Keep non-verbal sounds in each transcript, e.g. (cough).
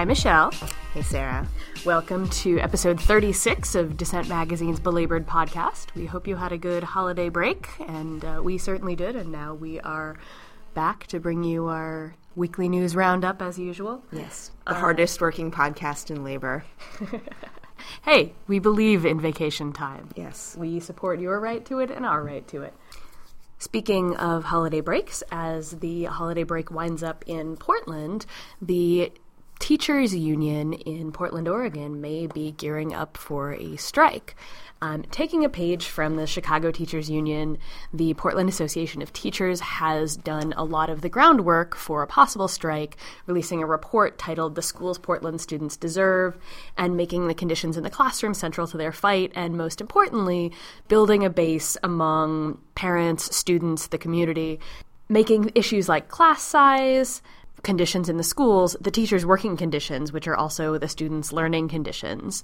Hi, Michelle. Hey, Sarah. Welcome to episode 36 of Dissent Magazine's Belabored podcast. We hope you had a good holiday break, and uh, we certainly did. And now we are back to bring you our weekly news roundup as usual. Yes, the uh, hardest working podcast in labor. (laughs) hey, we believe in vacation time. Yes. We support your right to it and our right to it. Speaking of holiday breaks, as the holiday break winds up in Portland, the teachers union in Portland, Oregon may be gearing up for a strike. Um, taking a page from the Chicago Teachers Union, the Portland Association of Teachers has done a lot of the groundwork for a possible strike, releasing a report titled The Schools Portland Students Deserve, and making the conditions in the classroom central to their fight, and most importantly, building a base among parents, students, the community, making issues like class size, conditions in the schools, the teachers' working conditions, which are also the students' learning conditions,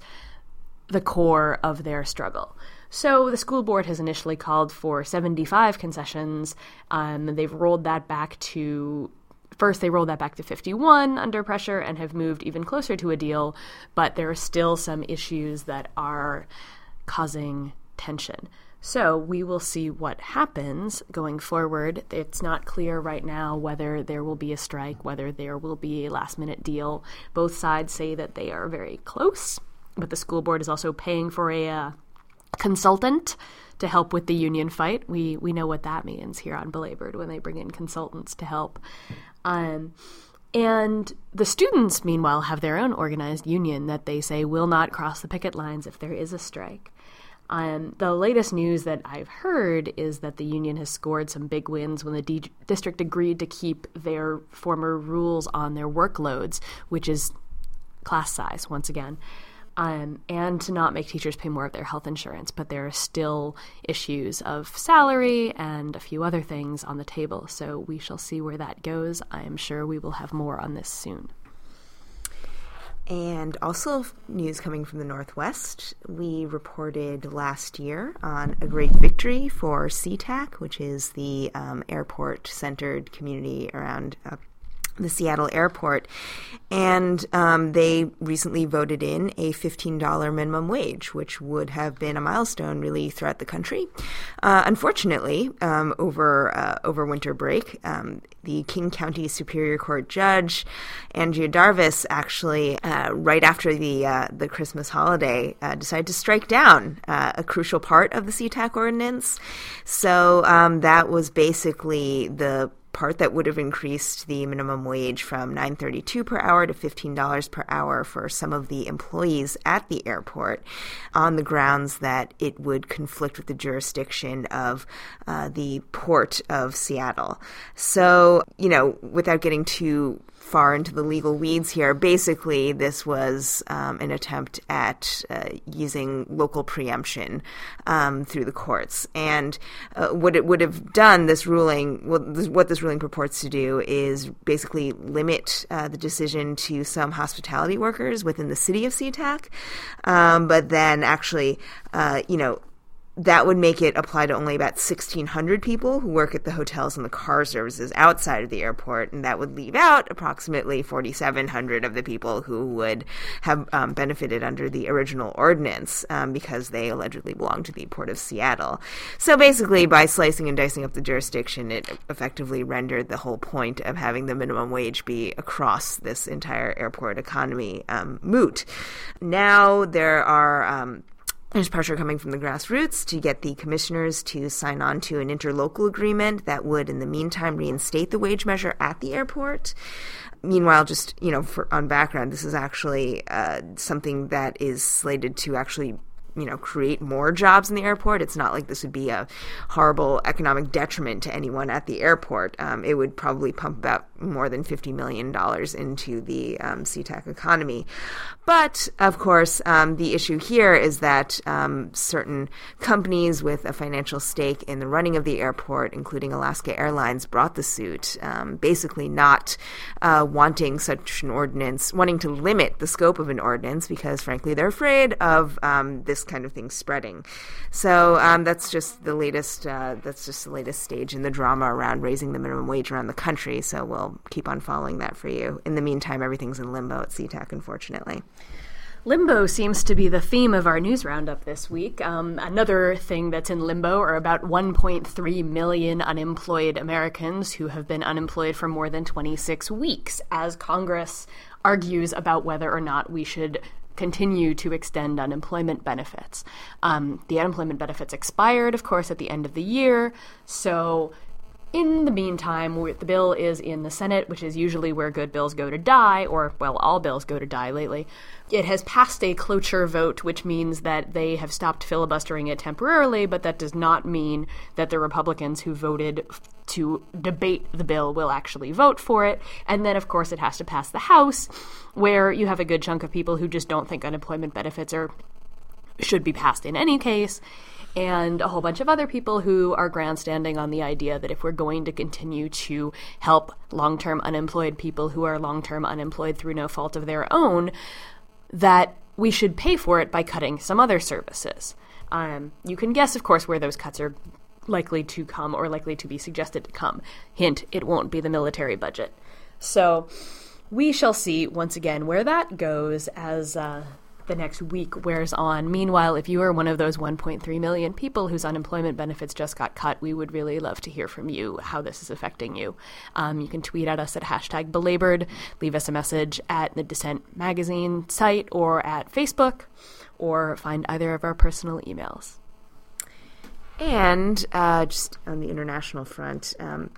the core of their struggle. So the school board has initially called for 75 concessions. Um, they've rolled that back to first they rolled that back to 51 under pressure and have moved even closer to a deal, but there are still some issues that are causing tension. So we will see what happens going forward. It's not clear right now whether there will be a strike, whether there will be a last minute deal. Both sides say that they are very close, but the school board is also paying for a uh, consultant to help with the union fight. We we know what that means here on Belabored when they bring in consultants to help. Um, and the students, meanwhile, have their own organized union that they say will not cross the picket lines if there is a strike. Um, the latest news that I've heard is that the union has scored some big wins when the D- district agreed to keep their former rules on their workloads, which is class size, once again, um, and to not make teachers pay more of their health insurance. But there are still issues of salary and a few other things on the table, so we shall see where that goes. I'm sure we will have more on this soon. And also, news coming from the Northwest. We reported last year on a great victory for SeaTac, which is the um, airport centered community around uh, the Seattle airport, and um, they recently voted in a $15 minimum wage, which would have been a milestone really throughout the country. Uh, unfortunately, um, over uh, over winter break, um, the King County Superior Court judge Andrea Darvas actually, uh, right after the uh, the Christmas holiday, uh, decided to strike down uh, a crucial part of the SeaTac ordinance. So um, that was basically the part that would have increased the minimum wage from 9.32 per hour to $15 per hour for some of the employees at the airport on the grounds that it would conflict with the jurisdiction of uh, the port of Seattle. So, you know, without getting too far into the legal weeds here. Basically, this was um, an attempt at uh, using local preemption um, through the courts. And uh, what it would have done, this ruling, this, what this ruling purports to do is basically limit uh, the decision to some hospitality workers within the city of SeaTac, um, but then actually, uh, you know, that would make it apply to only about 1,600 people who work at the hotels and the car services outside of the airport, and that would leave out approximately 4,700 of the people who would have um, benefited under the original ordinance um, because they allegedly belong to the Port of Seattle. So basically, by slicing and dicing up the jurisdiction, it effectively rendered the whole point of having the minimum wage be across this entire airport economy um, moot. Now there are um, there's pressure coming from the grassroots to get the commissioners to sign on to an interlocal agreement that would, in the meantime, reinstate the wage measure at the airport. Meanwhile, just you know, for, on background, this is actually uh, something that is slated to actually you know create more jobs in the airport. It's not like this would be a horrible economic detriment to anyone at the airport. Um, it would probably pump about more than fifty million dollars into the um, SeaTac economy. But of course, um, the issue here is that um, certain companies with a financial stake in the running of the airport, including Alaska Airlines, brought the suit, um, basically not uh, wanting such an ordinance, wanting to limit the scope of an ordinance because, frankly, they're afraid of um, this kind of thing spreading. So um, that's just the latest. Uh, that's just the latest stage in the drama around raising the minimum wage around the country. So we'll keep on following that for you. In the meantime, everything's in limbo at SeaTac, unfortunately. Limbo seems to be the theme of our news roundup this week. Um, another thing that's in limbo are about 1.3 million unemployed Americans who have been unemployed for more than 26 weeks, as Congress argues about whether or not we should continue to extend unemployment benefits. Um, the unemployment benefits expired, of course, at the end of the year, so in the meantime, the bill is in the Senate, which is usually where good bills go to die, or, well, all bills go to die lately. It has passed a cloture vote, which means that they have stopped filibustering it temporarily, but that does not mean that the Republicans who voted to debate the bill will actually vote for it. And then, of course, it has to pass the House, where you have a good chunk of people who just don't think unemployment benefits are should be passed in any case and a whole bunch of other people who are grandstanding on the idea that if we're going to continue to help long term unemployed people who are long term unemployed through no fault of their own, that we should pay for it by cutting some other services. Um, you can guess, of course, where those cuts are likely to come or likely to be suggested to come. Hint, it won't be the military budget. So we shall see once again where that goes as uh, the next week wears on. Meanwhile, if you are one of those 1.3 million people whose unemployment benefits just got cut, we would really love to hear from you how this is affecting you. Um, you can tweet at us at hashtag belabored, leave us a message at the Dissent Magazine site or at Facebook, or find either of our personal emails. And uh, just on the international front, um,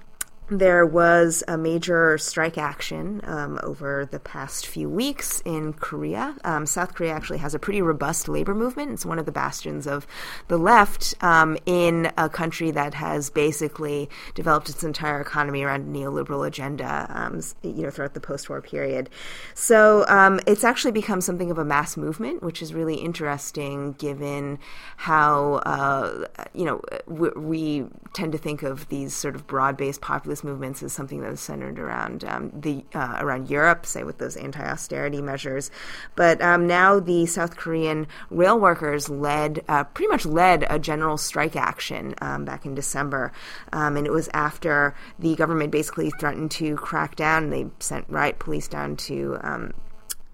there was a major strike action um, over the past few weeks in Korea. Um, South Korea actually has a pretty robust labor movement. It's one of the bastions of the left um, in a country that has basically developed its entire economy around a neoliberal agenda, um, you know, throughout the post-war period. So um, it's actually become something of a mass movement, which is really interesting given how uh, you know we, we tend to think of these sort of broad-based populist movements is something that is centered around um, the uh, around Europe, say with those anti-austerity measures. But um, now the South Korean rail workers led uh, pretty much led a general strike action um, back in December, um, and it was after the government basically threatened to crack down. They sent riot police down to um,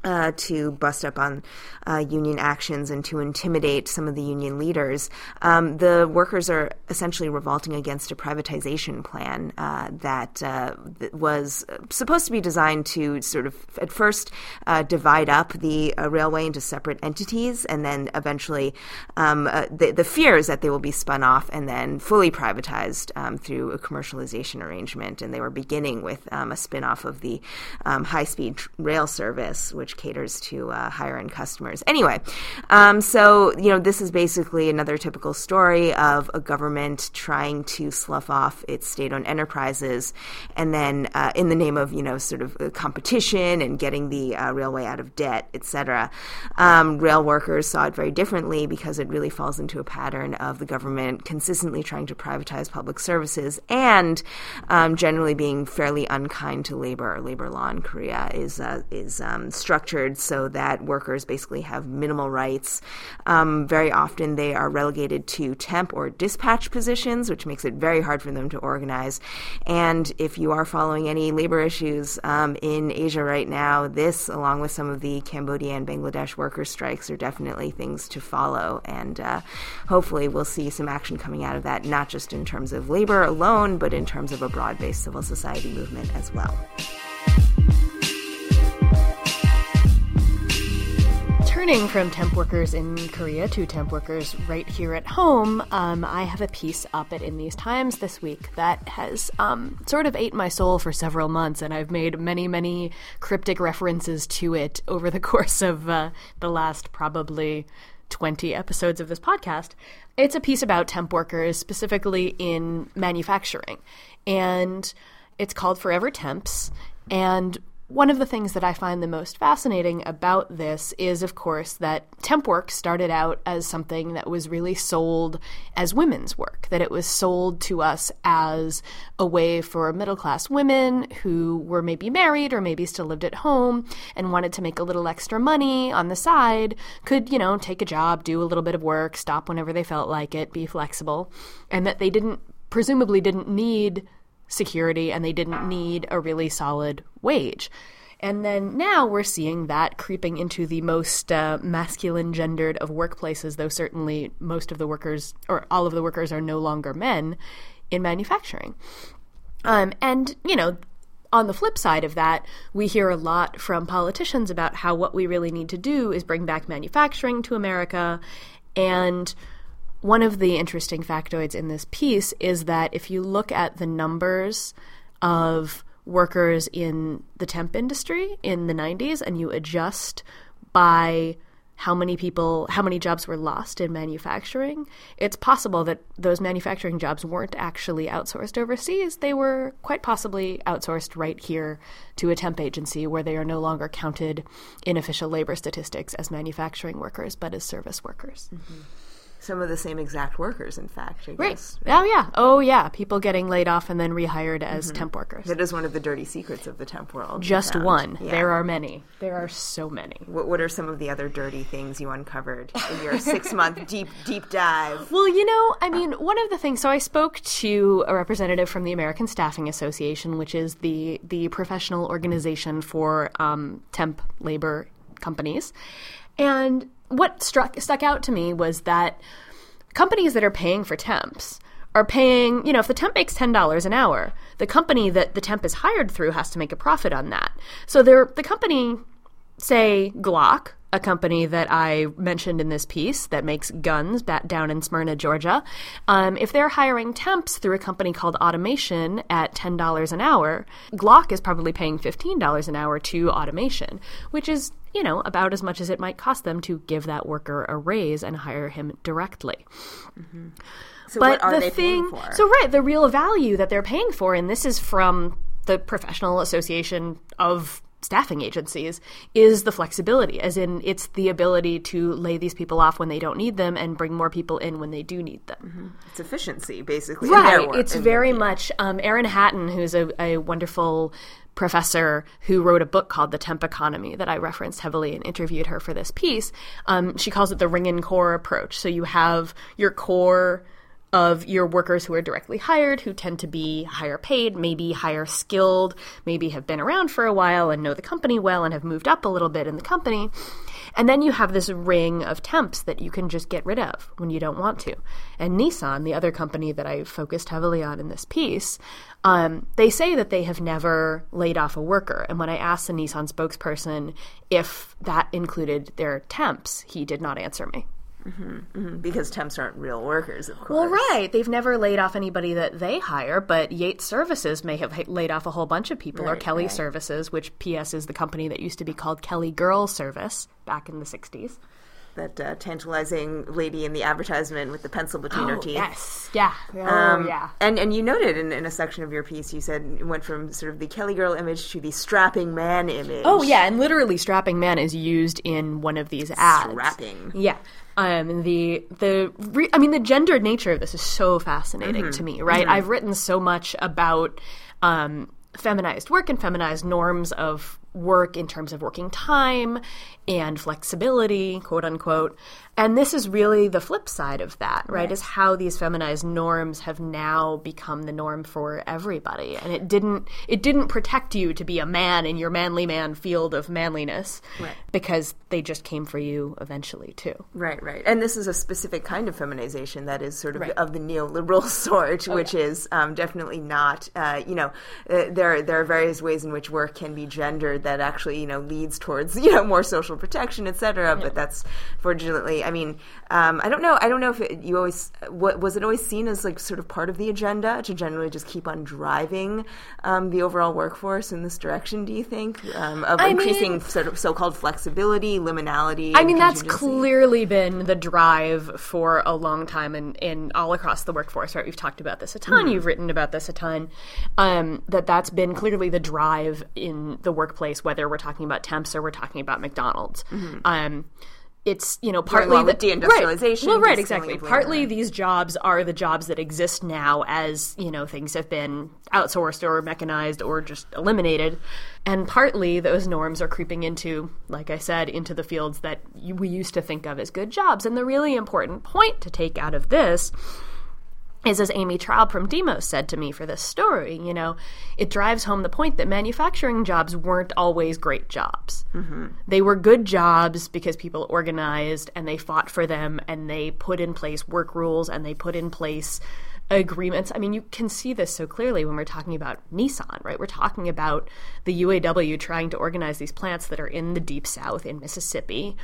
uh, to bust up on uh, union actions and to intimidate some of the union leaders. Um, the workers are essentially revolting against a privatization plan uh, that, uh, was supposed to be designed to sort of at first uh, divide up the uh, railway into separate entities, and then eventually um, the, the, fear is that they will be spun off and then fully privatized um, through a commercialization arrangement. And they were beginning with um, a spin off of the um, high speed rail service, which caters to uh, higher end customers. Anyway, um, so you know this is basically another typical story of a government trying to slough off its state owned enterprises, and then uh, in the name of you know sort of uh, competition and getting the uh, railway out of debt, etc. Um, rail workers saw it very differently because it really falls into a pattern of the government consistently trying to privatize public services and um, generally being fairly unkind to labor. Labor law in Korea is uh, is um, structured structured so that workers basically have minimal rights. Um, very often they are relegated to temp or dispatch positions, which makes it very hard for them to organize. And if you are following any labor issues um, in Asia right now, this, along with some of the Cambodia and Bangladesh worker strikes, are definitely things to follow. And uh, hopefully we'll see some action coming out of that, not just in terms of labor alone, but in terms of a broad based civil society movement as well. Turning from temp workers in Korea to temp workers right here at home, um, I have a piece up at In These Times this week that has um, sort of ate my soul for several months, and I've made many, many cryptic references to it over the (laughs) course of uh, the last probably 20 episodes of this podcast. It's a piece about temp workers, specifically in manufacturing, and it's called Forever Temps. And one of the things that I find the most fascinating about this is, of course, that temp work started out as something that was really sold as women's work, that it was sold to us as a way for middle class women who were maybe married or maybe still lived at home and wanted to make a little extra money on the side, could, you know, take a job, do a little bit of work, stop whenever they felt like it, be flexible, and that they didn't, presumably, didn't need security and they didn't need a really solid wage. And then now we're seeing that creeping into the most uh, masculine gendered of workplaces, though certainly most of the workers, or all of the workers, are no longer men in manufacturing. Um, and, you know, on the flip side of that, we hear a lot from politicians about how what we really need to do is bring back manufacturing to America. And one of the interesting factoids in this piece is that if you look at the numbers of workers in the temp industry in the 90s and you adjust by how many people, how many jobs were lost in manufacturing, it's possible that those manufacturing jobs weren't actually outsourced overseas. They were quite possibly outsourced right here to a temp agency where they are no longer counted in official labor statistics as manufacturing workers, but as service workers. Mm-hmm some of the same exact workers, in fact. I right. Guess. Oh, yeah. Oh, yeah. People getting laid off and then rehired as mm-hmm. temp workers. That is one of the dirty secrets of the temp world. Just one. Yeah. There are many. There are so many. What, what are some of the other dirty things you uncovered in your six month (laughs) deep, deep dive? Well, you know, I mean, one of the things, so I spoke to a representative from the American Staffing Association, which is the, the professional organization for um, temp labor companies. And what struck stuck out to me was that companies that are paying for temps are paying, you know, if the temp makes $10 an hour, the company that the temp is hired through has to make a profit on that. So they're, the company, say Glock, a company that I mentioned in this piece that makes guns back down in Smyrna, Georgia, um, if they're hiring temps through a company called Automation at $10 an hour, Glock is probably paying $15 an hour to Automation, which is you know, about as much as it might cost them to give that worker a raise and hire him directly. Mm-hmm. So but the thing, so right, the real value that they're paying for, and this is from the Professional Association of staffing agencies is the flexibility as in it's the ability to lay these people off when they don't need them and bring more people in when they do need them mm-hmm. it's efficiency basically right it's very much um, erin hatton who's a, a wonderful professor who wrote a book called The Temp Economy that I referenced heavily and interviewed her for this piece. Um, she calls it the ring and core approach. So you have your core of your workers who are directly hired, who tend to be higher paid, maybe higher skilled, maybe have been around for a while and know the company well and have moved up a little bit in the company. And then you have this ring of temps that you can just get rid of when you don't want to. And Nissan, the other company that I focused heavily on in this piece, um, they say that they have never laid off a worker. And when I asked the Nissan spokesperson if that included their temps, he did not answer me. Mm-hmm, mm-hmm. Because temps aren't real workers, of course. Well, right. They've never laid off anybody that they hire, but Yates Services may have laid off a whole bunch of people, right, or Kelly right. Services, which PS is the company that used to be called Kelly Girl Service back in the 60s that uh, tantalizing lady in the advertisement with the pencil between oh, her teeth. Yes, yeah, oh, um, yeah. And and you noted in, in a section of your piece, you said it went from sort of the Kelly girl image to the strapping man image. Oh yeah, and literally strapping man is used in one of these ads. Strapping. Yeah. Um, the the re- I mean the gendered nature of this is so fascinating mm-hmm. to me, right? Mm-hmm. I've written so much about um, feminized work and feminized norms of work in terms of working time and flexibility, quote unquote. And this is really the flip side of that, right? right? Is how these feminized norms have now become the norm for everybody. And it didn't it didn't protect you to be a man in your manly man field of manliness right. because they just came for you eventually too. Right, right. And this is a specific kind of feminization that is sort of right. of the neoliberal (laughs) sort, oh, which yeah. is um, definitely not. Uh, you know, uh, there there are various ways in which work can be gendered that actually you know leads towards (laughs) you know more social protection, etc. Yeah. But that's fortunately I mean, um, I don't know. I don't know if it, you always what, was it always seen as like sort of part of the agenda to generally just keep on driving um, the overall workforce in this direction. Do you think um, of I increasing mean, sort of so-called flexibility, liminality? I mean, that's clearly been the drive for a long time, and in, in all across the workforce. Right, we've talked about this a ton. Mm. You've written about this a ton. Um, that that's been clearly the drive in the workplace, whether we're talking about temps or we're talking about McDonald's. Mm-hmm. Um, it's you know partly the deindustrialization. Right. Well, right, exactly. Partly these jobs are the jobs that exist now as you know things have been outsourced or mechanized or just eliminated, and partly those norms are creeping into, like I said, into the fields that we used to think of as good jobs. And the really important point to take out of this is as Amy Traub from Demos said to me for this story, you know, it drives home the point that manufacturing jobs weren't always great jobs. Mm-hmm. They were good jobs because people organized and they fought for them and they put in place work rules and they put in place agreements. I mean, you can see this so clearly when we're talking about Nissan, right? We're talking about the UAW trying to organize these plants that are in the deep south in Mississippi.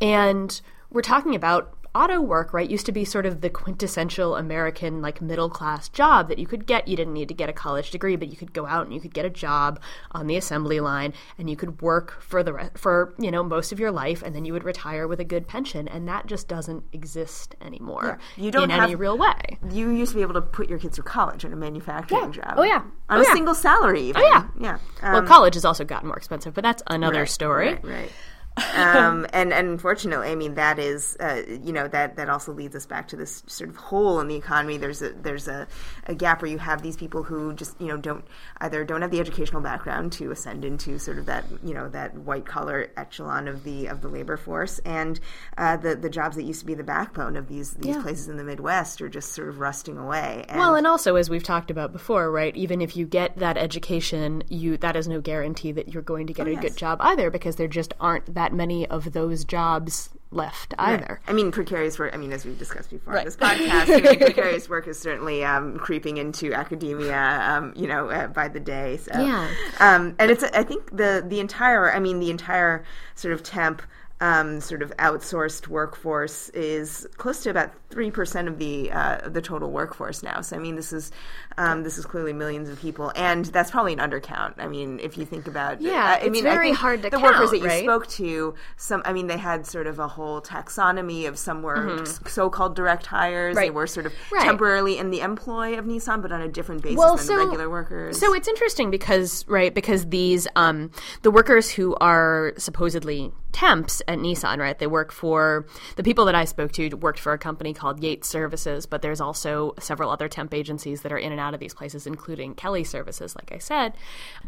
And we're talking about auto work, right, used to be sort of the quintessential American, like middle class job that you could get. You didn't need to get a college degree, but you could go out and you could get a job on the assembly line, and you could work for the re- for you know most of your life, and then you would retire with a good pension, and that just doesn't exist anymore. Yeah. You don't in have, any real way. You used to be able to put your kids through college in a manufacturing Yeah. job. Oh, yeah. on Oh, a yeah. single salary. Even. Oh, yeah. yeah. well, Um, college has also gotten more expensive, but that's another Right, story. Right. right. Um, (laughs) and, and unfortunately, I mean that is, uh, you know, that that also leads us back to this sort of hole in the economy. There's a there's a, a gap where you have these people who just you know don't either don't have the educational background to ascend into sort of that you know that white collar echelon of the of the labor force, and uh, the the jobs that used to be the backbone of these these Yeah. places in the Midwest are just sort of rusting away. And Well, and also as we've talked about before, right? Even if you get that education, you that is no guarantee that you're going to get a Oh, yes. good job either, because there just aren't that many of those jobs left either. I mean, precarious work. I mean, as we've discussed before Right. on this podcast, I mean, precarious work is certainly um, creeping into academia. Um, you know, uh, by the day. So, Yeah. Um, and it's. I think the the entire. I mean, the entire sort of temp. Um, sort of outsourced workforce is close to about three percent of the uh, the total workforce now. So I mean, this is um, this is clearly millions of people, and that's probably an undercount. I mean, if you think about Yeah, I it's mean, very hard to the workers count, that you right? spoke to some i mean they had sort of a whole taxonomy of some were s- so-called direct hires they Mm-hmm. Were sort of Right. temporarily in the employ of nissan but on a different basis Well, than so the regular workers So it's interesting because right because these um, the workers who are supposedly temps at Nissan, right? They work for the people that I spoke to worked for a company called Yates Services, but there's also several other temp agencies that are in and out of these places, including Kelly Services, like I said.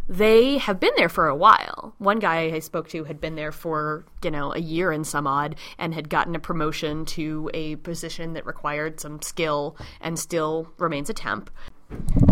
They have been there for a while. One guy I spoke to had been there for you know a year and some odd, and had gotten a promotion to a position that required some skill, and still remains a temp.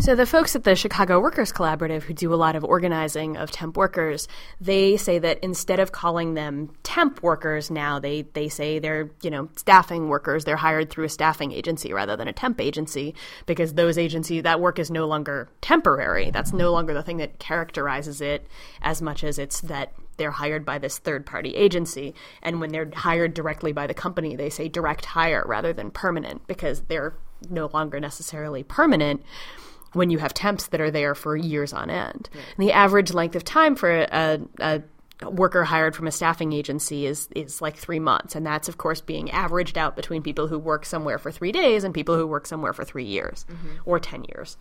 So the folks at the Chicago Workers Collaborative who do a lot of organizing of temp workers, they say that instead of calling them temp workers now, they they say they're, you know, staffing workers. They're hired through a staffing agency rather than a temp agency because those agency that work is no longer temporary. That's no longer the thing that characterizes it as much as it's that they're hired by this third party agency. And when they're hired directly by the company, they say direct hire rather than permanent because they're no longer necessarily permanent when you have temps that are there for years on end. And the average length of time for a, a worker hired from a staffing agency is is like three months, and that's of course being averaged out between people who work somewhere for three days and people who work somewhere for three years mm-hmm. or ten years.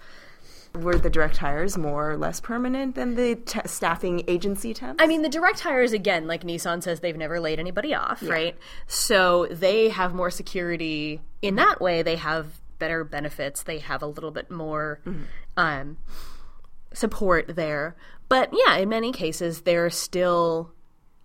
were the direct hires more or less permanent than the te- staffing agency temps I mean, the direct hires again, like Nissan says, they've never laid anybody off, right? So they have more security in that way. They have better benefits. They have a little bit more um, support there. But yeah, in many cases, they're still.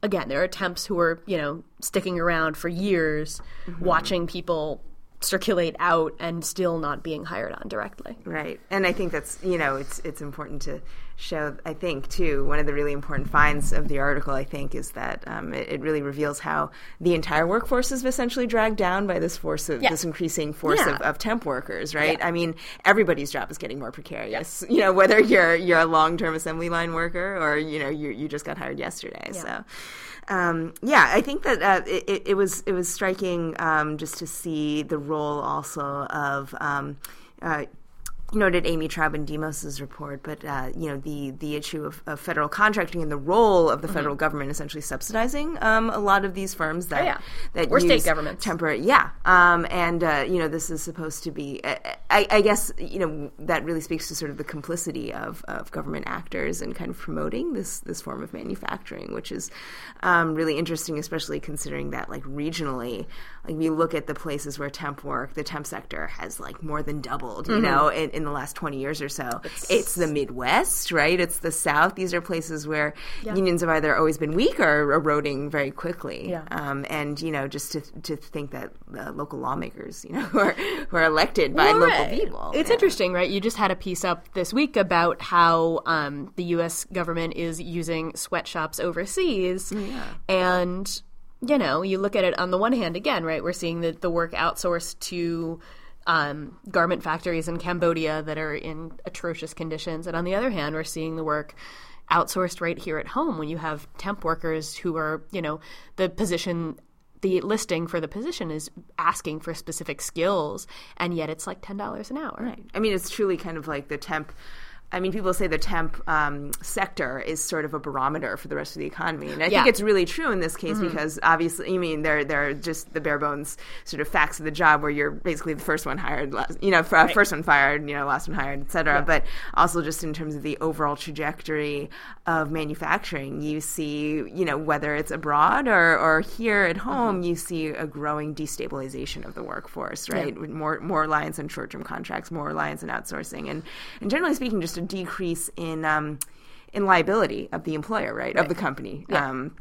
Again, there are temps who are, you know, sticking around for years, watching people circulate out and still not being hired on directly. Right, and I think that's you know it's it's important to show. I think too one of the really important finds of the article I think is that um, it, it really reveals how the entire workforce is essentially dragged down by this force of Yeah. this increasing force Yeah. of, of temp workers. Right, Yeah. I mean everybody's job is getting more precarious. You know whether you're you're a long term assembly line worker or you know you you just got hired yesterday. So. Um, yeah, I think that uh, it, it- was it was striking um, just to see the role also of um, uh, noted Amy Traub and Demos's report, but uh, you know the the issue of, of federal contracting and the role of the federal government essentially subsidizing um, a lot of these firms that Mm-hmm. Oh, yeah. that Or state governments. temporary yeah um, and uh, you know this is supposed to be I, I, I guess you know that really speaks to sort of the complicity of, of government actors and kind of promoting this this form of manufacturing which is um, really interesting especially considering that like regionally like we look at the places where temp work the temp sector has like more than doubled you know in, in the last 20 years or so. It's, it's the Midwest, right? It's the South. These are places where yeah. unions have either always been weak or eroding very quickly. Yeah. Um, and, you know, just to, to think that the local lawmakers, you know, (laughs) who are, who are elected by well, local right. people. It's yeah. interesting, right? You just had a piece up this week about how um, the U.S. government is using sweatshops overseas. Yeah. And you know, you look at it on the one hand, again, right? We're seeing the, the work outsourced to um, garment factories in Cambodia that are in atrocious conditions. And on the other hand, we're seeing the work outsourced right here at home when you have temp workers who are, you know, the position the listing for the position is asking for specific skills and yet it's like $10 an hour. Right. I mean it's truly kind of like the temp I mean, people say the temp um, sector is sort of a barometer for the rest of the economy, and I yeah. think it's really true in this case mm-hmm. because obviously, I mean, they're they're just the bare bones sort of facts of the job where you're basically the first one hired, last, you know, right. first one fired, you know, last one hired, et cetera. Yeah. But also just in terms of the overall trajectory of manufacturing, you see, you know, whether it's abroad or, or here at mm-hmm. home, mm-hmm. you see a growing destabilization of the workforce, right? Yeah. More more reliance on short term contracts, more reliance on outsourcing, and and generally speaking, just a decrease in um, in liability of the employer, right, right. of the company. Yeah. Um,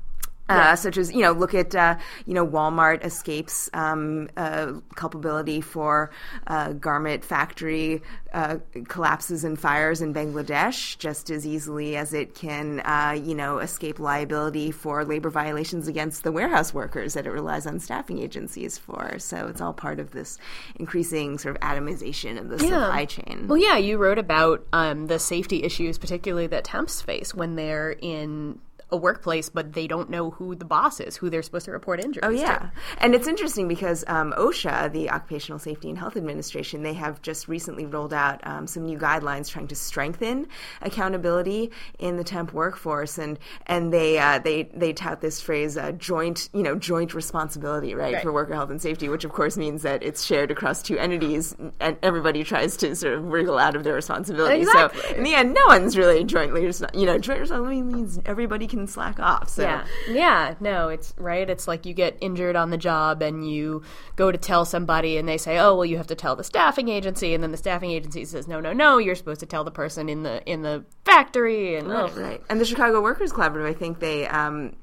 uh, such as you know, look at uh, you know Walmart escapes um, uh, culpability for uh, garment factory uh, collapses and fires in Bangladesh just as easily as it can uh, you know escape liability for labor violations against the warehouse workers that it relies on staffing agencies for. So it's all part of this increasing sort of atomization of the yeah. supply chain. Well, yeah, you wrote about um, the safety issues, particularly that temps face when they're in a workplace, but they don't know who the boss is, who they're supposed to report injuries. Oh yeah, to. and it's interesting because um, OSHA, the Occupational Safety and Health Administration, they have just recently rolled out um, some new guidelines trying to strengthen accountability in the temp workforce, and and they uh, they they tout this phrase uh, joint you know joint responsibility right, right, for worker health and safety, which of course means that it's shared across two entities, and everybody tries to sort of wriggle out of their responsibility. Exactly. So in the end, no one's really jointly you know joint responsibility means everybody can slack off. So. Yeah, yeah, no, it's right. It's like you get injured on the job and you go to tell somebody, and they say, "Oh, well, you have to tell the staffing agency," and then the staffing agency says, "No, no, no, you're supposed to tell the person in the in the factory." And right, oh. right. And the Chicago Workers Collaborative, I think they um,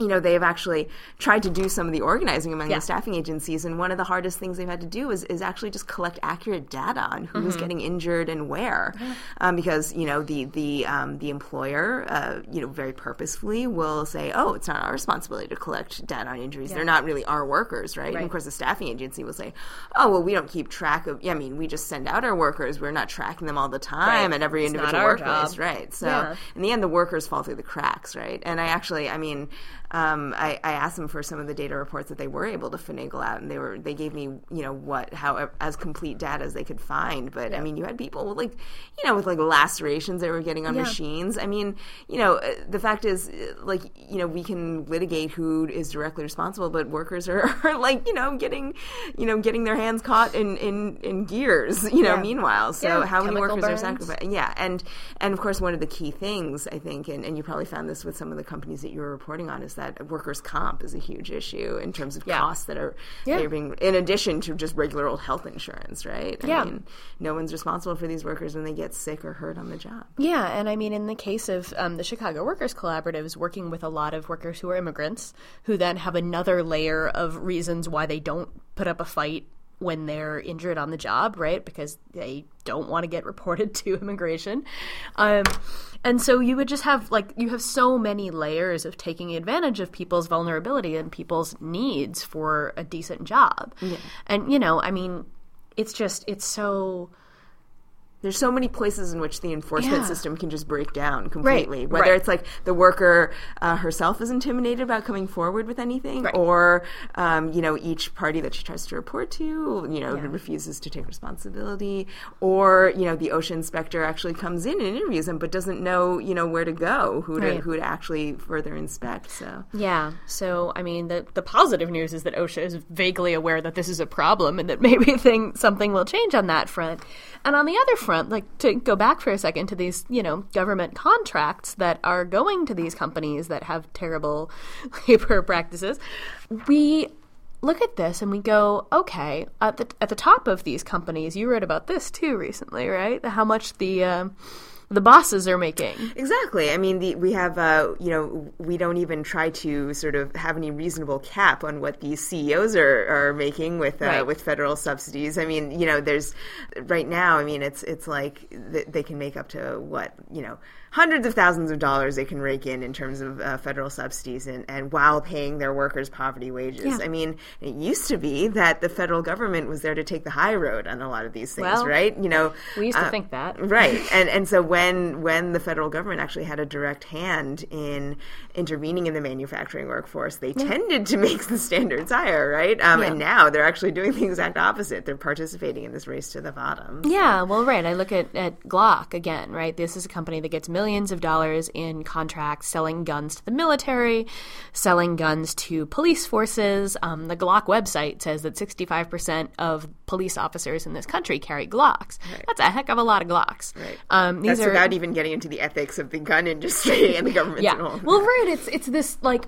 you know, they've actually tried to do some of the organizing among yeah. the staffing agencies, and one of the hardest things they've had to do is, is actually just collect accurate data on who's mm-hmm. getting injured and where, um, because you know the the um, the employer, uh, you know, very purposefully will say, oh, it's not our responsibility to collect data on injuries; yeah. they're not really our workers, right? right? And of course, the staffing agency will say, oh, well, we don't keep track of. Yeah, I mean, we just send out our workers; we're not tracking them all the time right. at every it's individual workplace, job. right? So in the end, the workers fall through the cracks, right? And I actually, I mean um, I, I, asked them for some of the data reports that they were able to finagle out, and they were they gave me you know what how as complete data as they could find. But yeah. I mean, you had people with like you know with like lacerations they were getting on yeah. machines. I mean, you know, uh, the fact is uh, like you know we can litigate who is directly responsible, but workers are, (laughs) are like you know getting you know getting their hands caught in in, in gears. (laughs) You know, yeah. meanwhile, so how many workers burns. are sacrificed? Yeah, and and of course one of the key things I think, and, and you probably found this with some of the companies that you were reporting on, is that that workers' comp is a huge issue in terms of yeah. costs that are, yeah. that are being, in addition to just regular old health insurance, right? I yeah. Mean, no one's responsible for these workers when they get sick or hurt on the job. Yeah, and I mean, in the case of um, the Chicago Workers Collaborative, is working with a lot of workers who are immigrants who then have another layer of reasons why they don't put up a fight when they're injured on the job, right? Because they don't want to get reported (laughs) to immigration. Um, and so you would just have like you have so many layers of taking advantage of people's vulnerability and people's needs for a decent job. Yeah. And you know, I mean, it's just it's so there's so many places in which the enforcement yeah. system can just break down completely. Right, Whether right. it's like the worker uh, herself is intimidated about coming forward with anything, right. or um, you know each party that she tries to report to, you know, yeah. refuses to take responsibility, or you know the OSHA inspector actually comes in and interviews them, but doesn't know you know where to go, who to who to actually further inspect. So yeah, so I mean the the positive news is that OSHA is vaguely aware that this is a problem and that (laughs) maybe thing something will change on that front, and on the other front like to go back for a second to these, you know, government contracts that are going to these companies that have terrible (laughs) labor practices, we look at this and we go, okay, at the at the top of these companies, you wrote about this too recently, right? How much the uh, the bosses are making. Exactly. I mean, the, we have, uh, you know, we don't even try to sort of have any reasonable cap on what these CEOs are, are making with uh, right. with federal subsidies. I mean, you know, there's right now. I mean, it's it's like they can make up to what you know hundreds of thousands of dollars they can rake in in terms of uh, federal subsidies and, and while paying their workers poverty wages. Yeah. I mean, it used to be that the federal government was there to take the high road on a lot of these things, well, right? You know, we used to uh, think that, (laughs) right? And and so when when the federal government actually had a direct hand in intervening in the manufacturing workforce, they yeah. tended to make the standards higher, right? Um, yeah. And now they're actually doing the exact opposite. They're participating in this race to the bottom. Yeah, well, right. I look at at Glock again, right? This is a company that gets millions millions of dollars in contracts selling guns to the military, selling guns to police forces. Um, the Glock website says that 65% of police officers in this country carry Glocks. Right. That's a heck of a lot of Glocks. Right. Um, these That's are, without even getting into the ethics of the gun industry (laughs) and the government. Yeah. Well, right. It's it's this like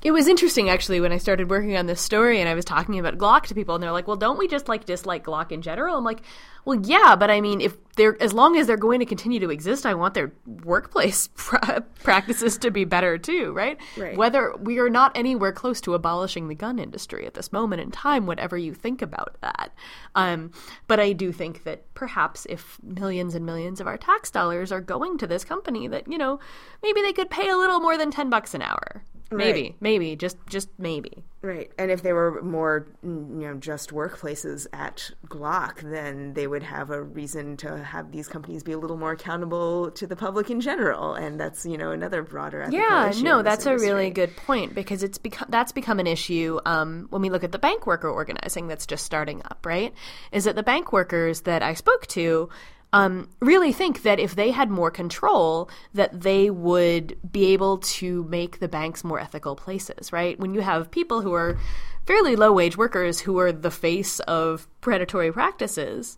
it was interesting actually when I started working on this story and I was talking about Glock to people and they're like, "Well, don't we just like dislike Glock in general?" I'm like, "Well, yeah, but I mean, if they're as long as they're going to continue to exist, I want their workplace (laughs) pra- practices to be better too, right? right? Whether we are not anywhere close to abolishing the gun industry at this moment in time, whatever you think about that. Um, but I do think that perhaps if millions and millions of our tax dollars are going to this company, that you know, maybe they could pay a little more than ten bucks an hour Maybe, right. maybe, just just maybe. Right. And if they were more, you know, just workplaces at Glock, then they would have a reason to have these companies be a little more accountable to the public in general. And that's, you know, another broader Yeah, no, that's a really good point because it's become that's become an issue um, when we look at the bank worker organizing that's just starting up, right? Is that the bank workers that I spoke to um, really think that if they had more control, that they would be able to make the banks more ethical places, right? When you have people who are fairly low wage workers who are the face of predatory practices,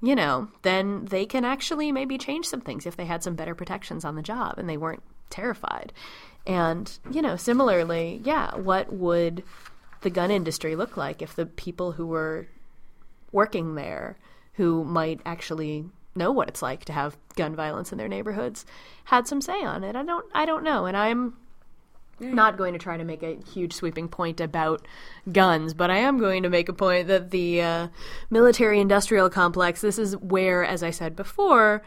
you know, then they can actually maybe change some things if they had some better protections on the job and they weren't terrified. And, you know, similarly, yeah, what would the gun industry look like if the people who were working there who might actually know what it's like to have gun violence in their neighborhoods had some say on it. I don't I don't know, and I'm not going to try to make a huge sweeping point about guns, but I am going to make a point that the uh, military industrial complex, this is where, as I said before,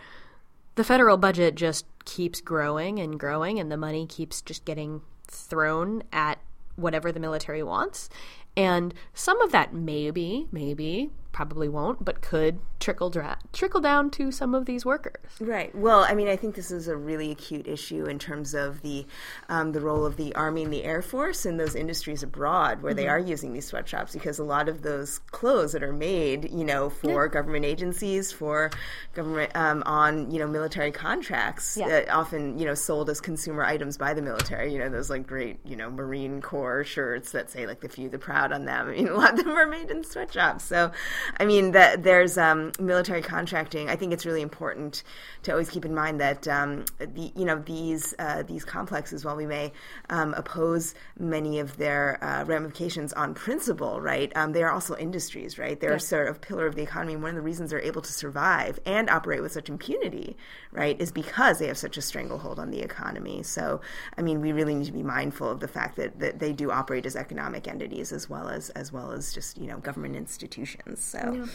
the federal budget just keeps growing and growing, and the money keeps just getting thrown at whatever the military wants. And some of that maybe, maybe probably won't, but could trickle dra- trickle down to some of these workers. Right. Well, I mean, I think this is a really acute issue in terms of the um, the role of the Army and the Air Force in those industries abroad where mm-hmm. they are using these sweatshops because a lot of those clothes that are made, you know, for yeah. government agencies, for government um, on you know military contracts, yeah. uh, often you know sold as consumer items by the military. You know, those like great you know Marine Corps shirts that say like the few the proud on them. I (laughs) mean, a lot of them are made in sweatshops. So I mean, that there's um, military contracting. I think it's really important to always keep in mind that um, the you know these uh, these complexes, while we may um, oppose many of their uh, ramifications on principle, right, um, they are also industries, right? They're yeah. sort of pillar of the economy. And one of the reasons they're able to survive and operate with such impunity, right, is because they have such a stranglehold on the economy. So, I mean, we really need to be mindful of the fact that, that they do operate as economic entities as well as as well as just you know government institutions. So. Yeah.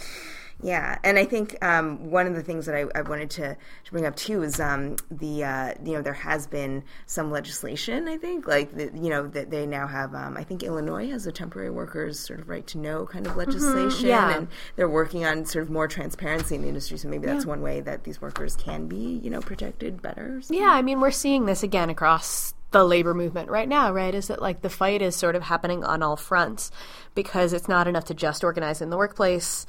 Yeah, and I think um, one of the things that I, I wanted to, to, bring up too is um, the uh, you know there has been some legislation. I think like the, you know that they now have. Um, I think Illinois has a temporary workers sort of right to know kind of mm-hmm, legislation, mm-hmm, yeah. and they're working on sort of more transparency in the industry. So maybe that's yeah. one way that these workers can be you know protected better. Yeah, I mean we're seeing this again across the labor movement right now, right? Is that like the fight is sort of happening on all fronts because it's not enough to just organize in the workplace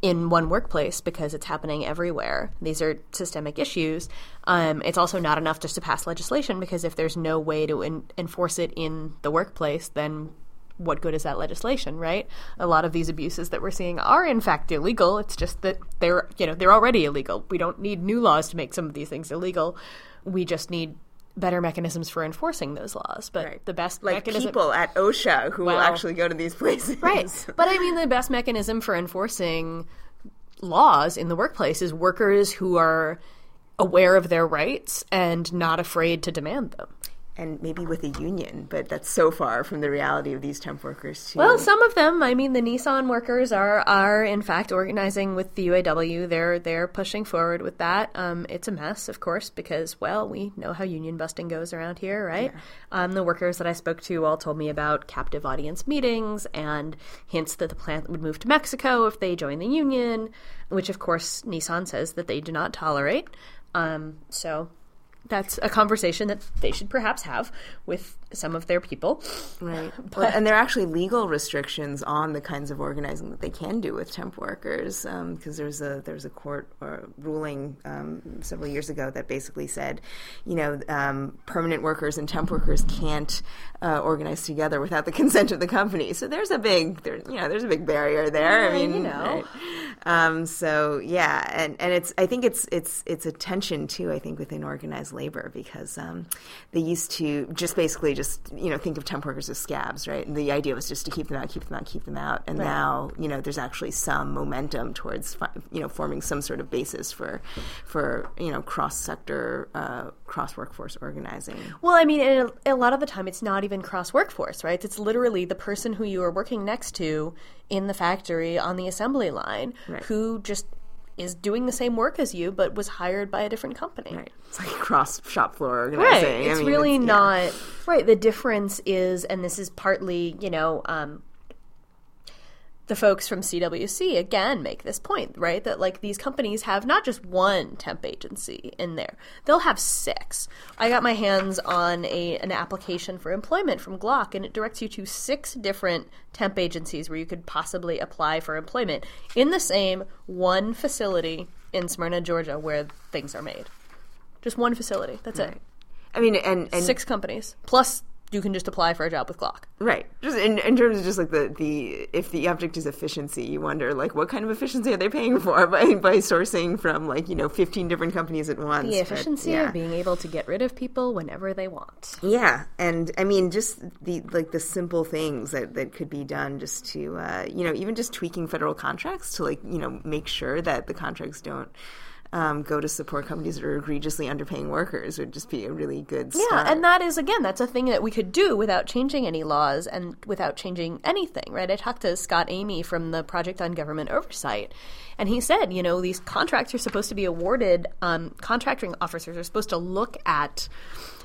in one workplace because it's happening everywhere. These are systemic issues. Um, it's also not enough just to pass legislation because if there's no way to in- enforce it in the workplace, then what good is that legislation, right? A lot of these abuses that we're seeing are in fact illegal. It's just that they're you know they're already illegal. We don't need new laws to make some of these things illegal. We just need better mechanisms for enforcing those laws. But Right. the best like mechanism, people at OSHA who will actually go to these places. right? But I mean, the best mechanism for enforcing laws in the workplace is workers who are aware of their rights and not afraid to demand them. And maybe with a union, but that's so far from the reality of these temp workers too. Well, some of them, I mean, the Nissan workers are are in fact organizing with the UAW. They're they're pushing forward with that. Um, it's a mess, of course, because well, we know how union busting goes around here, right? Um, the workers that I spoke to all told me about captive audience meetings and hints that the plant would move to Mexico if they join the union, which of course Nissan says that they do not tolerate. Um, so that's a conversation that they should perhaps have with some of their people. Right. (laughs) Well, and there are actually legal restrictions on the kinds of organizing that they can do with temp workers, because there's a there's a court uh, ruling um, several years ago that basically said, you know, um, permanent workers and temp workers can't uh, organize together without the (laughs) consent of the company. So there's a big there, you know there's a big barrier there. Yeah, I mean, you know. right. Um, so yeah, and, and it's I think it's it's it's a tension too. I think within organized labor because um, they used to just basically just you know think of temp workers as scabs, right? And the idea was just to keep them out, keep them out, keep them out. And now you know there's actually some momentum towards you know forming some sort of basis for for you know cross sector uh, cross workforce organizing. Well, I mean, a, a lot of the time it's not even cross workforce, right? It's literally the person who you are working next to in the factory on the assembly line Right. who just is doing the same work as you but was hired by a different company. Right. It's like cross shop floor Right. organizing. I It's mean, really yeah. not right. The difference is, and this is partly, you know, um, the folks from CWC again make this point, right? That like these companies have not just one temp agency in there; they'll have six. I got my hands on a an application for employment from Glock, and it directs you to six different temp agencies where you could possibly apply for employment in the same one facility in Smyrna, Georgia, where things are made. Just one facility. That's it. I mean, and, and Six companies. Plus, you can just apply for a job with Glock. Right. Just in, in terms of just like the, the if the object is efficiency, you wonder like what kind of efficiency are they paying (laughs) for by by sourcing from like, you know, fifteen different companies at once. The But, efficiency yeah. of being able to get rid of people whenever they want. Yeah, and I mean, just the like the simple things that, that could be done, just to uh, you know, even just tweaking federal contracts to like you know make sure that the contracts don't um, go to support companies that are egregiously underpaying workers would just be a really good Yeah, and that is again, that's a thing that we could do without changing any laws and without changing anything, right? I talked to Scott Amey from the Project on Government Oversight, and he said, you know, these contracts are supposed to be awarded. Um, contracting officers are supposed to look at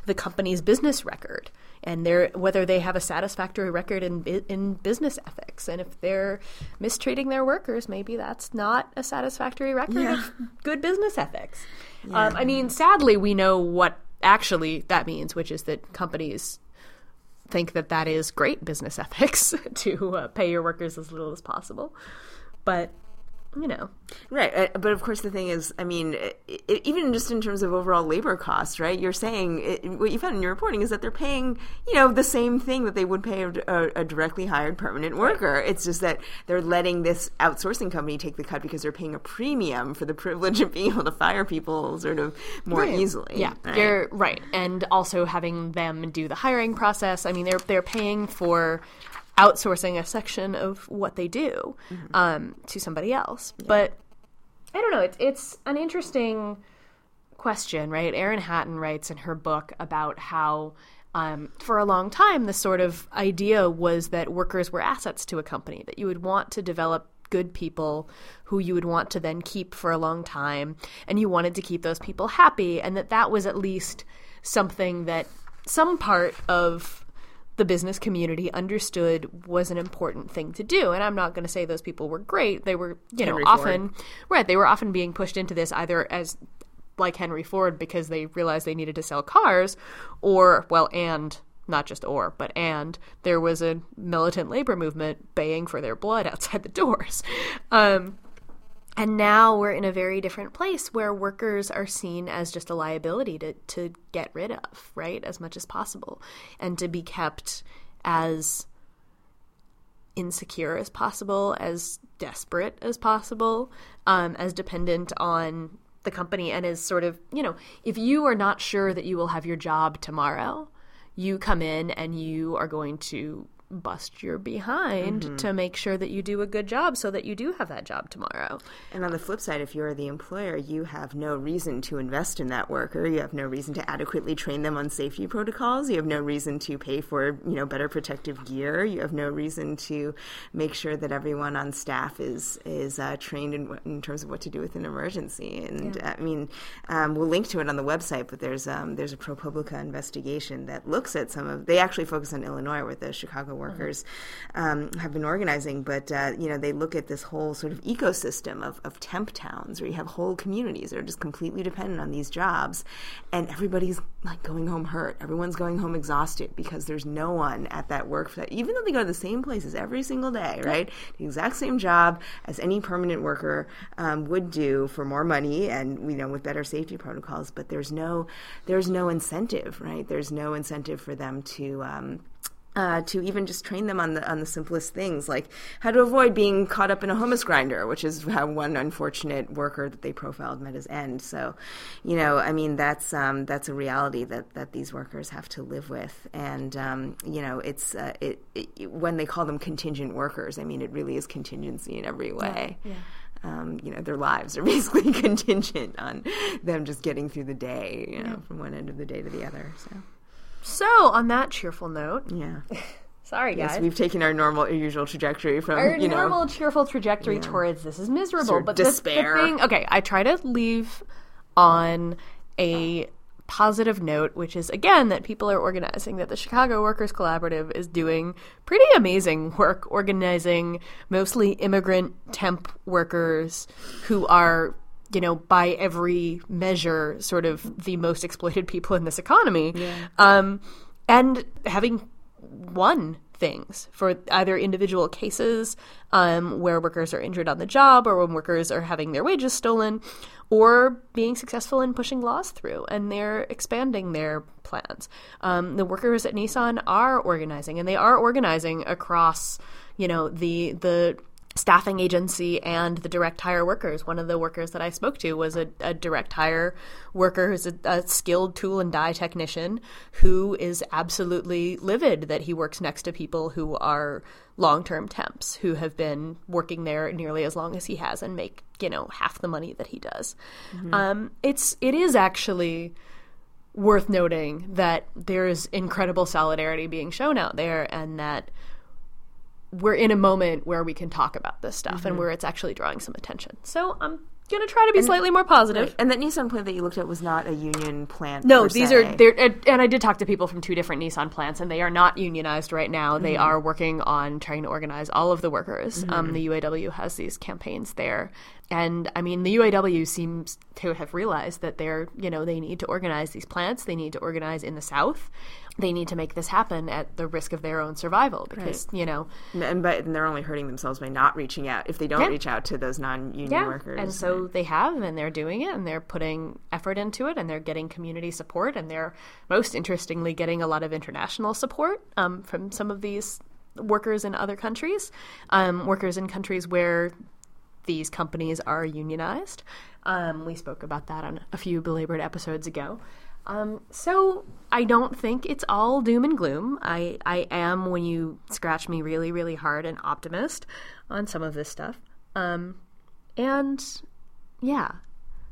the company's business record and their whether they have a satisfactory record in in business ethics, and if they're mistreating their workers, maybe that's not a satisfactory record of good business ethics. Um, I mean, sadly, we know what actually that means, which is that companies think that that is great business (laughs) ethics to uh, pay your workers as little as possible. But you know, Right, uh, but of course the thing is, I mean, i i even just in terms of overall labor costs, right? You're saying it, what you found in your reporting is that they're paying, you know, the same thing that they would pay a, a, a directly hired permanent worker. It's just that they're letting this outsourcing company take the cut because they're paying a premium for the (laughs) privilege of being able to fire people sort of more easily. Yeah, right? you're right, and also having them do the hiring process. I mean, they're they're paying for outsourcing a section of what they do Mm-hmm. um, to somebody else. But I don't know. It's it's an interesting question, right? Erin Hatton writes in her book about how. Um, for a long time, the sort of idea was that workers were assets to a company, that you would want to develop good people who you would want to then keep for a long time and you wanted to keep those people happy and that that was at least something that some part of the business community understood was an important thing to do and i'm not going to say those people were great they were you know Henry Ford. often right they were often being pushed into this either as like henry ford because they realized they needed to sell cars or well and not just or, but and there was a militant labor movement baying for their blood (laughs) outside the doors. Um, and now we're in a very different place where workers are seen as just a liability to, to get rid of, right? As much as possible. And to be kept as insecure as possible, as desperate as possible, um, as dependent on the company and as sort of, you know, if you are not sure that you will have your job tomorrow, you come in and you are going to bust your behind mm-hmm. to make sure that you do a good job so that you do have that job tomorrow. And on the flip side, if you're the employer, you have no reason to invest in that worker. You have no reason to adequately train them on safety protocols. You have no reason to pay for, you know, better protective gear. You have no reason to make sure that everyone on staff is is uh, trained in, in terms of what to do with an emergency. And yeah. I mean, um, we'll link to it on the website, but there's um, there's a ProPublica investigation that looks at some of. They actually focus on Illinois, where the Chicago workers um, have been organizing. But uh, you know, they look at this whole sort of ecosystem of, of temp towns where you have whole communities that are just completely dependent on these jobs, and everybody's like going home hurt. Everyone's going home exhausted because there's no one at that work that. Even though they go to the same places every single day, right? The exact same job as any permanent worker um, would do for more money and you know with better safety protocols. But there's no there's no incentive, right? There's no incentive for them to um, uh, to even just train them on the on the simplest things, like how to avoid being caught up in a hummus grinder, which is how one unfortunate worker that they profiled met his end. So, you know, I mean, that's um, that's a reality that that these workers have to live with, and um, you know, it's uh, it, it, when they call them contingent workers. I mean, it really is contingency in every way. Yeah. yeah. Um, you know, their lives are (laughs) basically contingent on them just getting through the day, you know, yeah. from one end of the day to the other. So. So, on that cheerful note, yeah. (laughs) Sorry, guys. Yes, we've taken our normal, usual trajectory from our you normal, know, cheerful trajectory yeah. towards this is miserable, sort of but despair. The, the thing, okay, I try to leave on a positive note, which is again that people are organizing, that the Chicago Workers Collaborative is doing pretty amazing work organizing mostly immigrant temp workers who are you know, by every measure, sort of the most exploited people in this economy. Yeah. Um, and having won things for either individual cases um, where workers are injured on the job or when workers are having their wages stolen or being successful in pushing laws through and they're expanding their plans. Um, the workers at Nissan are organizing and they are organizing across, you know, the the staffing agency and the direct hire workers. One of the workers that I spoke to was a, a direct hire worker who's a, a, skilled tool and die technician who is absolutely livid that he works next to people who are long term temps who have been working there nearly as long as he has and make you know half the money that he does. Mm-hmm. Um, it's it is actually worth noting that there's incredible solidarity being shown out there and that we're in a moment where we can talk about this stuff mm-hmm. and where it's actually drawing some attention. So I'm going to try to be and, slightly more positive. Right. And that Nissan plant that you looked at was not a union plant. No, these se. are they're and I did talk to people from two different Nissan plants, and they are not unionized right now. Mm-hmm. They are working on trying to organize all of the workers. Mm-hmm. Um, the UAW has these campaigns there, and I mean the UAW seems to have realized that they're you know they need to organize these plants. They need to organize in the South they need to make this happen at the risk of their own survival because right. you know and but and they're only hurting themselves by not reaching out if they don't yeah. reach out to those non-union yeah. workers and so they have and they're doing it and they're putting effort into it and they're getting community support and they're most interestingly getting a lot of international support um, from some of these workers in other countries um, workers in countries where these companies are unionized um, we spoke about that on a few belabored episodes ago um, so I don't think it's all doom and gloom. I, I am, when you scratch me really, really hard, an optimist on some of this stuff. Um, and yeah.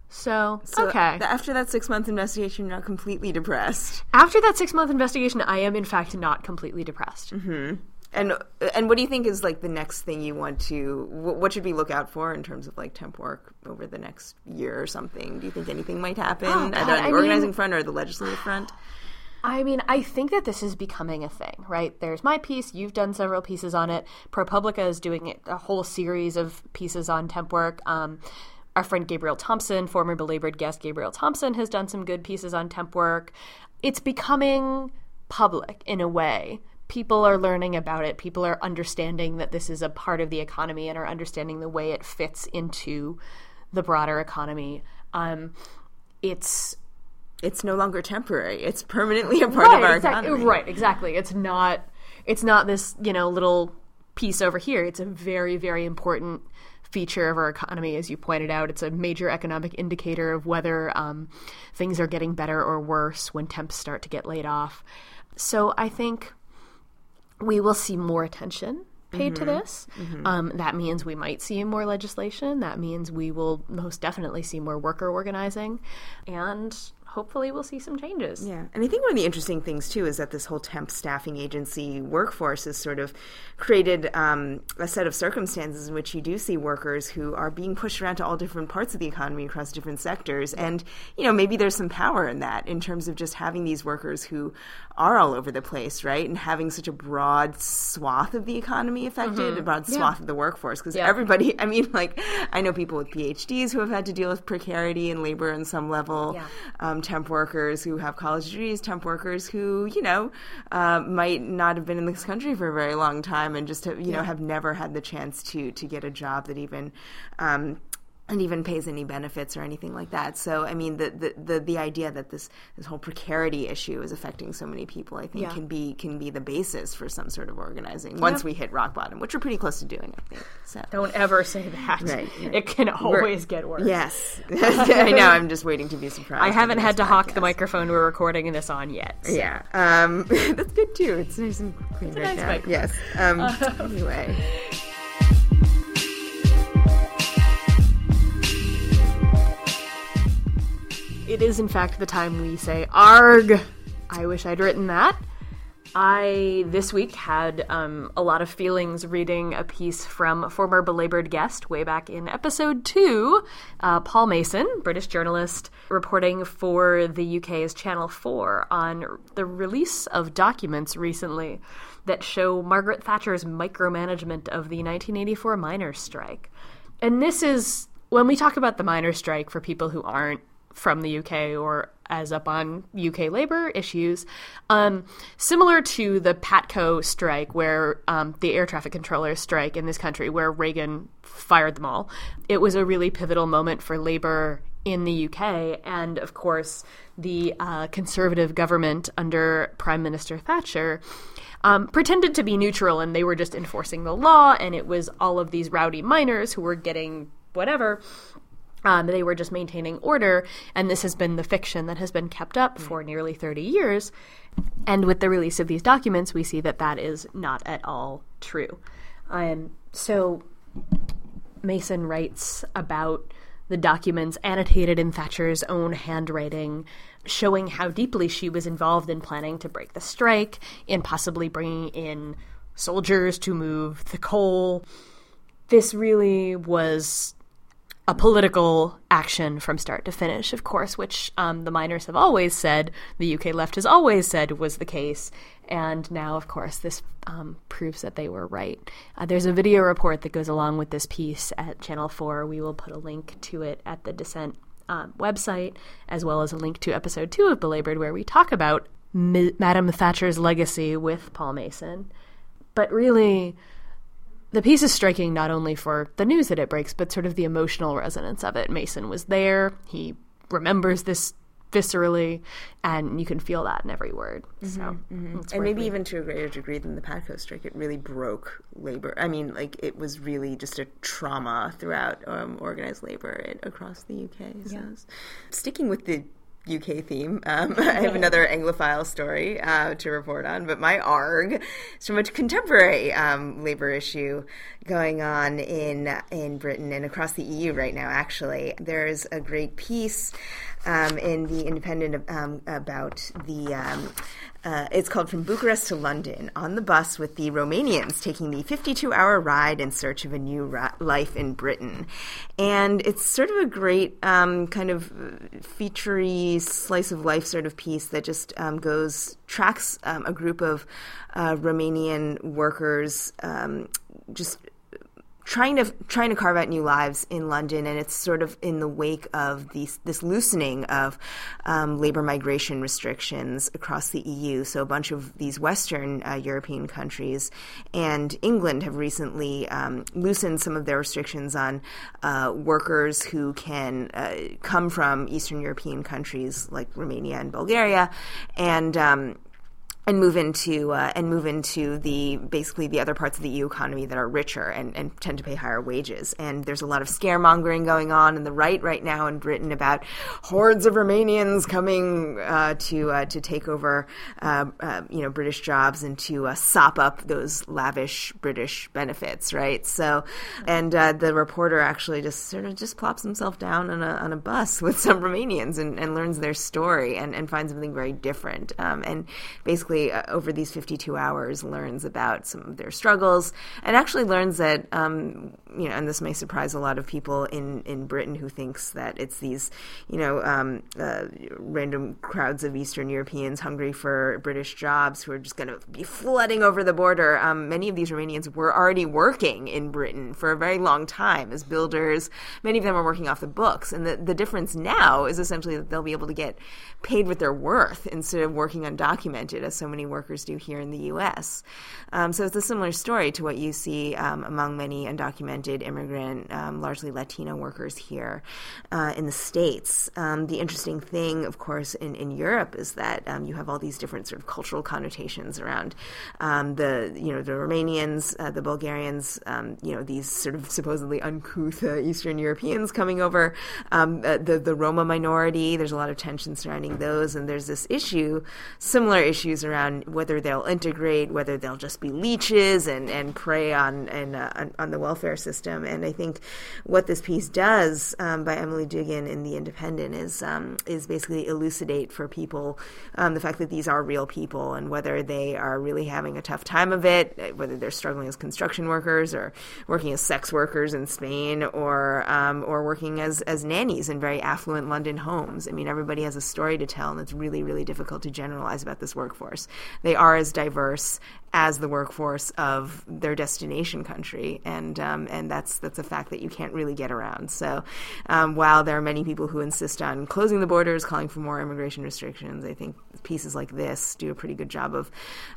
So, so okay. After that six month investigation, you're not completely depressed. After that six month investigation, I am in fact not completely depressed. Mm-hmm. And and what do you think is like the next thing you want to? What should we look out for in terms of like temp work over the next year or something? Do you think anything might happen oh, either on the I organizing mean, front or the legislative front? I mean, I think that this is becoming a thing, right? There's my piece. You've done several pieces on it. ProPublica is doing a whole series of pieces on temp work. Um, our friend Gabriel Thompson, former belabored guest Gabriel Thompson, has done some good pieces on temp work. It's becoming public in a way people are learning about it. People are understanding that this is a part of the economy and are understanding the way it fits into the broader economy. Um, it's it's no longer temporary. It's permanently a part right, of our exactly, economy. Right, exactly. It's not it's not this, you know, little piece over here. It's a very very important feature of our economy, as you pointed out. It's a major economic indicator of whether um, things are getting better or worse when temps start to get laid off. So I think we will see more attention paid mm-hmm. to this. Mm-hmm. Um, that means we might see more legislation. That means we will most definitely see more worker organizing. And hopefully we'll see some changes. Yeah. And I think one of the interesting things, too, is that this whole temp staffing agency workforce has sort of created um, a set of circumstances in which you do see workers who are being pushed around to all different parts of the economy across different sectors. And, you know, maybe there's some power in that in terms of just having these workers who are all over the place, right? And having such a broad swath of the economy affected, mm-hmm. a broad swath of the workforce. Because yeah. everybody, (laughs) I mean, like, I know people with PhDs who have had to deal with precarity and labor on some level. Um, temp workers who have college degrees, temp workers who, you know, uh, might not have been in this country for a very long time and just, have, you yeah. know, have never had the chance to to get a job that even um, and even pays any benefits or anything like that. So, I mean, the, the, the, the, idea that this, this whole precarity issue is affecting so many people, I think, yeah. can be can be the basis for some sort of organizing once we hit rock bottom, which we're pretty close to doing, I think. So. Don't ever say that. Right, right. It can always we're, get worse. Yes. (laughs) (laughs) I know. I'm just waiting to be surprised. I haven't had to podcast. hawk the microphone we're recording this on yet. So. Yeah. Um, (laughs) that's good, too. It's nice and clean right nice now. Yes. Um, anyway. It is in fact the time we say arg. I wish I'd written that. I this week had um, a lot of feelings reading a piece from former belabored guest way back in episode two, uh, Paul Mason, British journalist, reporting for the UK's Channel 4 on the release of documents recently that show Margaret Thatcher's micromanagement of the 1984 miners' strike. And this is when we talk about the miners' strike for people who aren't from the UK or as up on UK labor issues, um, similar to the PATCO strike, where um, the air traffic controllers strike in this country, where Reagan fired them all. It was a really pivotal moment for labor in the UK, and of course, the uh, conservative government under Prime Minister Thatcher. Um, pretended to be neutral and they were just enforcing the law, and it was all of these rowdy miners who were getting whatever. Um, they were just maintaining order, and this has been the fiction that has been kept up for nearly 30 years. And with the release of these documents, we see that that is not at all true. Um, so Mason writes about the documents annotated in Thatcher's own handwriting, showing how deeply she was involved in planning to break the strike, in possibly bringing in soldiers to move the coal. This really was a political action from start to finish, of course, which um, the miners have always said, the UK left has always said was the case. And now, of course, this um, proves that they were right. Uh, there's a video report that goes along with this piece at Channel 4. We will put a link to it at the Dissent um, website, as well as a link to episode two of Belabored, where we talk about M- Madame Thatcher's legacy with Paul Mason. But really, the piece is striking not only for the news that it breaks, but sort of the emotional resonance of it. Mason was there. He remembers this viscerally, and you can feel that in every word. Mm-hmm, so, mm-hmm. and maybe me. even to a greater degree than the Patco strike, it really broke labor. I mean, like it was really just a trauma throughout um, organized labor across the UK. So, yeah. sticking with the UK theme. Um, (laughs) I have another Anglophile story uh, to report on, but my ARG is from a contemporary um, labor issue going on in in Britain and across the EU right now. Actually, there's a great piece um, in the Independent um, about the um, uh, it's called From Bucharest to London on the bus with the Romanians taking the 52 hour ride in search of a new ra- life in Britain. And it's sort of a great um, kind of featurey slice of life sort of piece that just um, goes, tracks um, a group of uh, Romanian workers um, just trying to trying to carve out new lives in London, and it's sort of in the wake of these, this loosening of um, labor migration restrictions across the EU. So a bunch of these Western uh, European countries and England have recently um, loosened some of their restrictions on uh, workers who can uh, come from Eastern European countries like Romania and Bulgaria, and um, and move into uh, and move into the basically the other parts of the EU economy that are richer and, and tend to pay higher wages. And there's a lot of scaremongering going on in the right right now in Britain about hordes of Romanians coming uh, to uh, to take over uh, uh, you know British jobs and to uh, sop up those lavish British benefits, right? So, and the reporter actually just sort of just plops himself down on a on a bus with some Romanians and, and learns their story and, and finds something very different. Um, and basically basically uh, over these 52 hours learns about some of their struggles and actually learns that um, you know and this may surprise a lot of people in in Britain who thinks that it's these you know um, uh, random crowds of Eastern Europeans hungry for British jobs who are just going to be flooding over the border. Um, many of these Romanians were already working in Britain for a very long time as builders. Many of them are working off the books, and the the difference now is essentially that they'll be able to get paid what they're worth instead of working undocumented as so many workers do here in the U.S. Um, so it's a similar story to what you see um, among many undocumented immigrant, um, largely Latino workers here uh, in the States. Um, the interesting thing, of course, in, in Europe is that um, you have all these different sort of cultural connotations around the, you know, the Romanians, uh, the Bulgarians, you know, these sort of supposedly uncouth uh, Eastern Europeans coming over, uh, the, the Roma minority. There's a lot of tension surrounding those, and there's this issue, similar issues around whether they'll integrate, whether they'll just be leeches and, and prey on and uh, on, the welfare system. And I think what this piece does um, by Emily Dugan in The Independent is um, is basically elucidate for people um, the fact that these are real people and whether they are really having a tough time of it, uh, whether they're struggling as construction workers or working as sex workers in Spain or um, or working as as nannies in very affluent London homes. I mean, everybody has a story to tell, and it's really really difficult to generalize about this workforce they are as diverse as the workforce of their destination country, and um, and that's that's a fact that you can't really get around. So, um, while there are many people who insist on closing the borders, calling for more immigration restrictions, I think pieces like this do a pretty good job of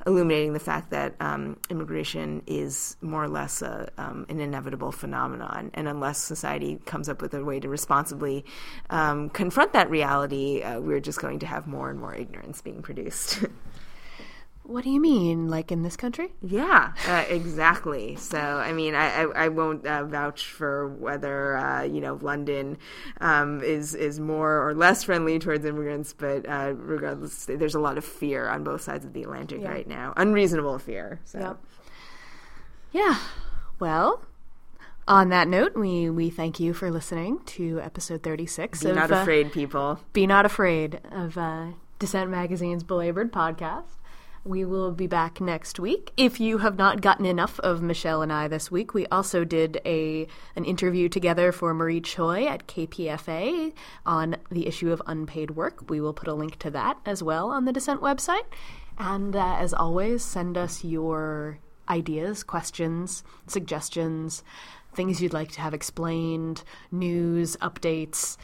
illuminating the fact that um, immigration is more or less a, um, an inevitable phenomenon, and unless society comes up with a way to responsibly um, confront that reality, uh, we're just going to have more and more ignorance being produced. (laughs) What do you mean, like in this country? Yeah, uh, exactly. So, I mean, I, I, I won't uh, vouch for whether uh, you know London um, is is more or less friendly towards immigrants, but uh, regardless, there's a lot of fear on both sides of the Atlantic yeah. right now, unreasonable fear. So, yep. yeah. Well, on that note, we, we thank you for listening to episode 36 Be of, Not Afraid, people. Be Not Afraid of uh, Dissent Magazine's Belabored podcast. We will be back next week. If you have not gotten enough of Michelle and I this week, we also did a an interview together for Marie Choi at KPFA on the issue of unpaid work. We will put a link to that as well on the Dissent website. And uh, as always, send us your ideas, questions, suggestions, things you'd like to have explained, news, updates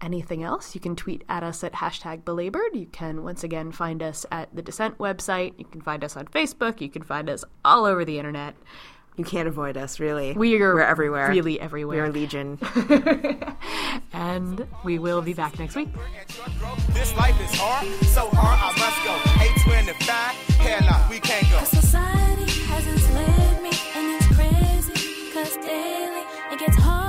anything else, you can tweet at us at hashtag belabored. You can once again find us at the Dissent website. You can find us on Facebook. You can find us all over the internet. You can't avoid us, really. We are We're everywhere. Really everywhere. We are legion. (laughs) and we will be back next week. This life is hard, so hard I must go. 825, hairline, we can't go. Society has enslaved me, and it's crazy, cause daily it gets hard.